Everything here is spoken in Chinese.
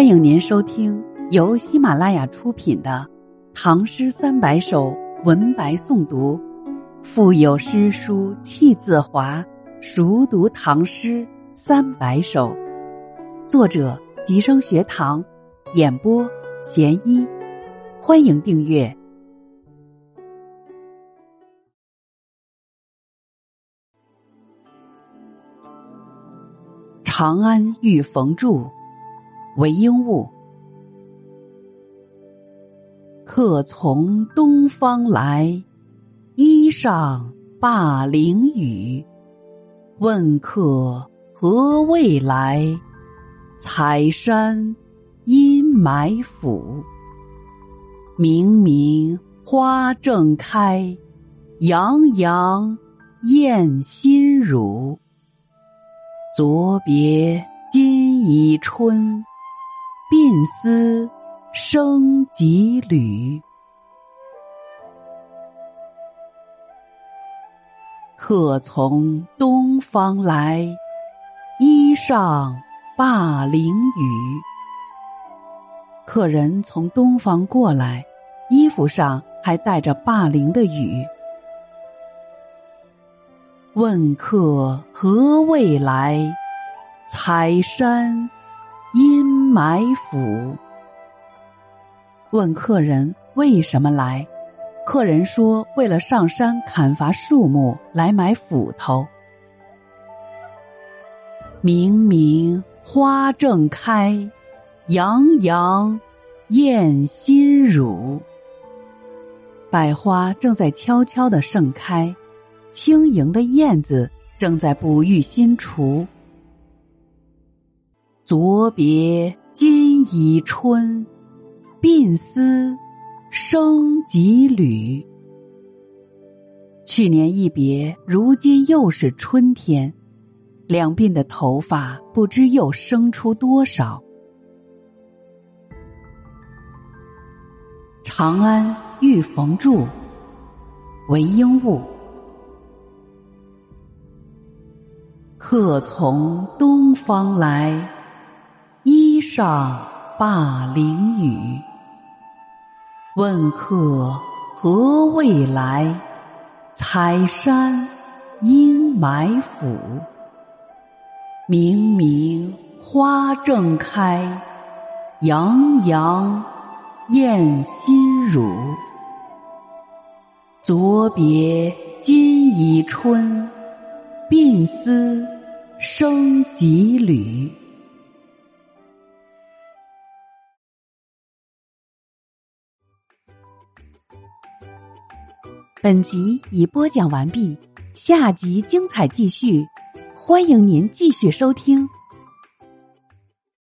欢迎您收听由喜马拉雅出品的《唐诗三百首》文白诵读，腹有诗书气自华，熟读唐诗三百首。作者：吉生学堂，演播：贤一。欢迎订阅《长安遇冯著》。韦应物，客从东方来，衣上灞陵雨。问客何未来？采山阴埋府。明明花正开，洋洋艳心乳。昨别今已春。鬓丝生几缕？客从东方来，衣上灞陵雨。客人从东方过来，衣服上还带着灞陵的雨。问客何未来？采山。阴埋伏，问客人为什么来？客人说：“为了上山砍伐树木来买斧头。”明明花正开，洋洋艳心乳。百花正在悄悄的盛开，轻盈的燕子正在哺育新雏。昨别今已春，鬓丝生几缕。去年一别，如今又是春天，两鬓的头发不知又生出多少。长安遇逢住，韦应物。客从东方来。上灞陵雨。问客何未来？采山阴霾府。明明花正开，洋洋艳心乳。昨别今已春，鬓丝生几缕。本集已播讲完毕，下集精彩继续，欢迎您继续收听。